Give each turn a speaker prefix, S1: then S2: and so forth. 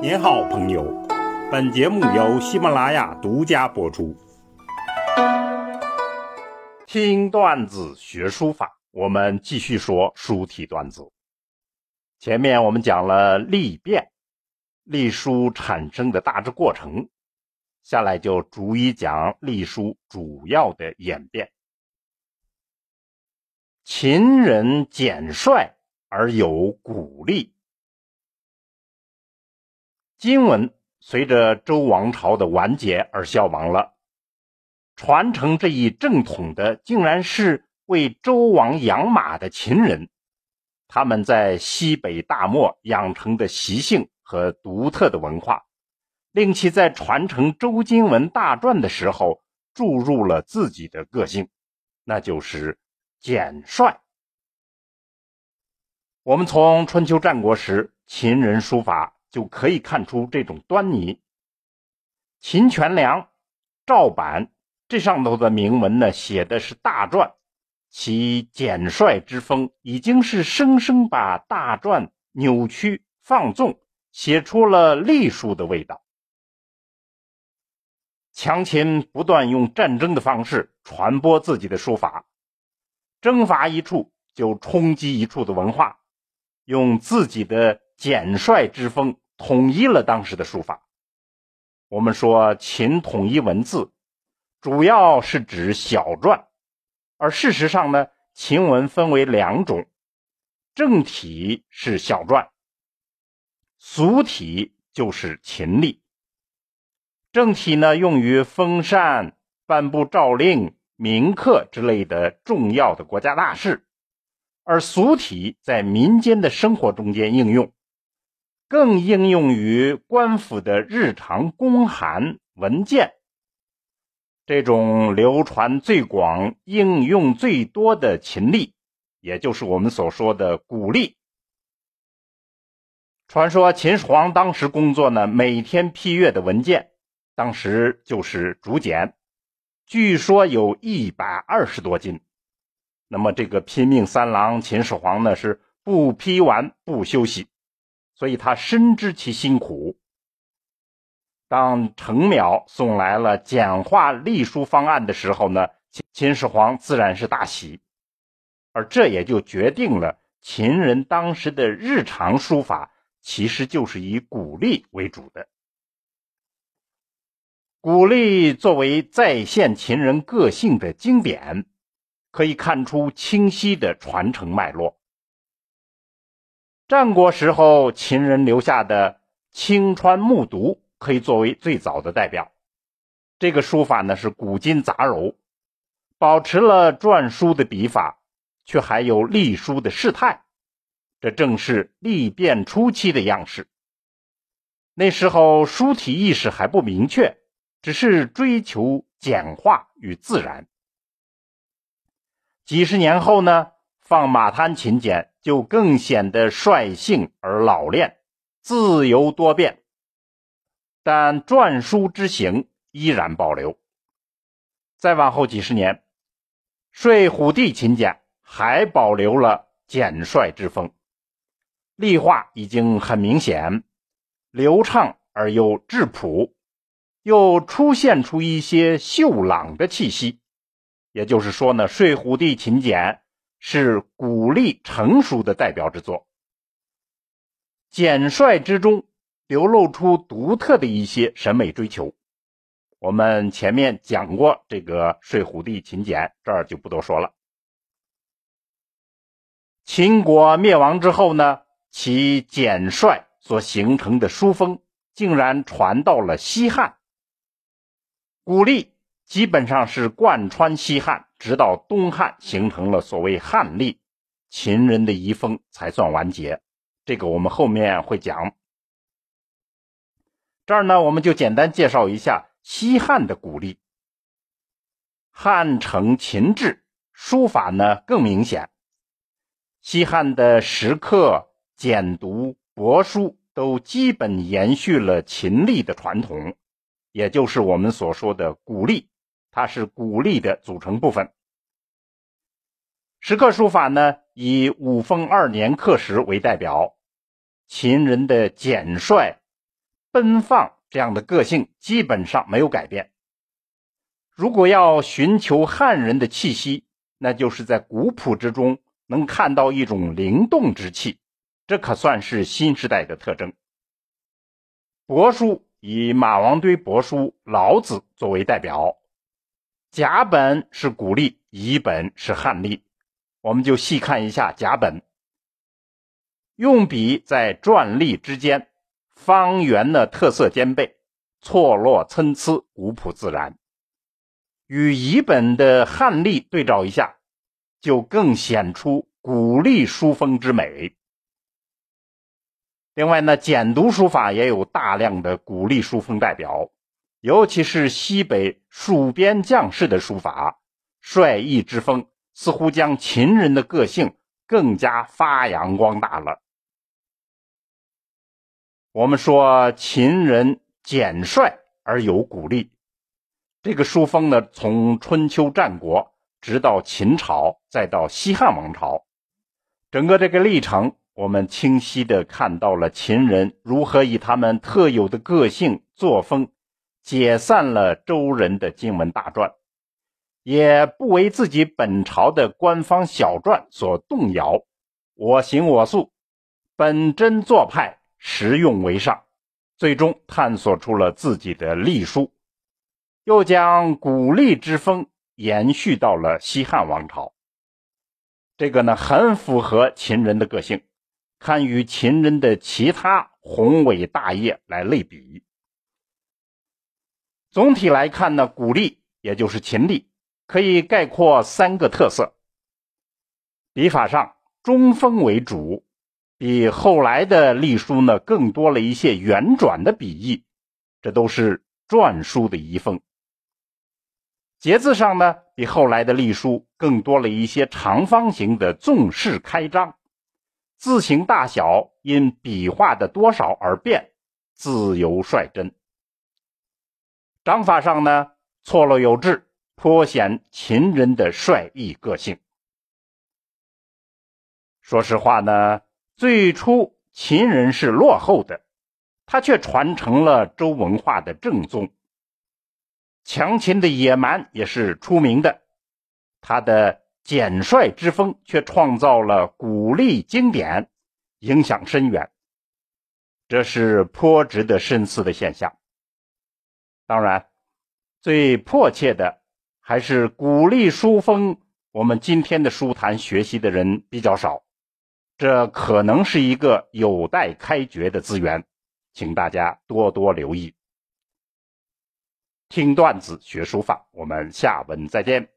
S1: 您好，朋友。本节目由喜马拉雅独家播出。听段子学书法，我们继续说书体段子。前面我们讲了隶变，隶书产生的大致过程，下来就逐一讲隶书主要的演变。秦人简率而有古隶。金文随着周王朝的完结而消亡了，传承这一正统的，竟然是为周王养马的秦人。他们在西北大漠养成的习性和独特的文化，令其在传承周金文大传的时候注入了自己的个性，那就是简率。我们从春秋战国时秦人书法。就可以看出这种端倪。秦全良赵版这上头的铭文呢，写的是大篆，其简率之风已经是生生把大篆扭曲放纵，写出了隶书的味道。强秦不断用战争的方式传播自己的书法，征伐一处就冲击一处的文化，用自己的。简率之风统一了当时的书法。我们说秦统一文字，主要是指小篆，而事实上呢，秦文分为两种：正体是小篆，俗体就是秦隶。正体呢，用于封禅、颁布诏令、铭刻之类的重要的国家大事；而俗体在民间的生活中间应用。更应用于官府的日常公函文件，这种流传最广、应用最多的秦隶，也就是我们所说的古隶。传说秦始皇当时工作呢，每天批阅的文件，当时就是竹简，据说有一百二十多斤。那么这个拼命三郎秦始皇呢，是不批完不休息。所以他深知其辛苦。当程邈送来了简化隶书方案的时候呢，秦始皇自然是大喜，而这也就决定了秦人当时的日常书法其实就是以古隶为主的。古隶作为再现秦人个性的经典，可以看出清晰的传承脉络。战国时候，秦人留下的青川木牍可以作为最早的代表。这个书法呢是古今杂糅，保持了篆书的笔法，却还有隶书的势态。这正是隶变初期的样式。那时候书体意识还不明确，只是追求简化与自然。几十年后呢？放马滩秦简就更显得率性而老练、自由多变，但篆书之形依然保留。再往后几十年，睡虎地秦简还保留了简率之风，隶画已经很明显、流畅而又质朴，又出现出一些秀朗的气息。也就是说呢，睡虎地秦简。是古隶成熟的代表之作，简率之中流露出独特的一些审美追求。我们前面讲过这个睡虎地秦简，这儿就不多说了。秦国灭亡之后呢，其简率所形成的书风竟然传到了西汉，古隶基本上是贯穿西汉。直到东汉形成了所谓汉隶，秦人的遗风才算完结。这个我们后面会讲。这儿呢，我们就简单介绍一下西汉的古隶。汉承秦制，书法呢更明显。西汉的石刻、简牍、帛书都基本延续了秦隶的传统，也就是我们所说的古隶。它是古隶的组成部分。石刻书法呢，以五凤二年刻石为代表。秦人的简率，奔放这样的个性基本上没有改变。如果要寻求汉人的气息，那就是在古朴之中能看到一种灵动之气，这可算是新时代的特征。帛书以马王堆帛书老子作为代表，甲本是古隶，乙本是汉隶。我们就细看一下甲本，用笔在篆隶之间，方圆的特色兼备，错落参差，古朴自然。与乙本的汉隶对照一下，就更显出古隶书风之美。另外呢，简牍书法也有大量的古隶书风代表，尤其是西北戍边将士的书法，率意之风。似乎将秦人的个性更加发扬光大了。我们说秦人简率而有古力，这个书风呢，从春秋战国直到秦朝，再到西汉王朝，整个这个历程，我们清晰的看到了秦人如何以他们特有的个性作风，解散了周人的经文大传。也不为自己本朝的官方小传所动摇，我行我素，本真做派，实用为上，最终探索出了自己的隶书，又将古隶之风延续到了西汉王朝。这个呢，很符合秦人的个性，堪与秦人的其他宏伟大业来类比。总体来看呢，古隶也就是秦隶。可以概括三个特色：笔法上中锋为主，比后来的隶书呢更多了一些圆转的笔意，这都是篆书的遗风。节字上呢，比后来的隶书更多了一些长方形的纵式开张，字形大小因笔画的多少而变，自由率真。章法上呢，错落有致。颇显秦人的率意个性。说实话呢，最初秦人是落后的，他却传承了周文化的正宗。强秦的野蛮也是出名的，他的简率之风却创造了古励经典，影响深远。这是颇值得深思的现象。当然，最迫切的。还是鼓励书风，我们今天的书坛学习的人比较少，这可能是一个有待开掘的资源，请大家多多留意。听段子学书法，我们下文再见。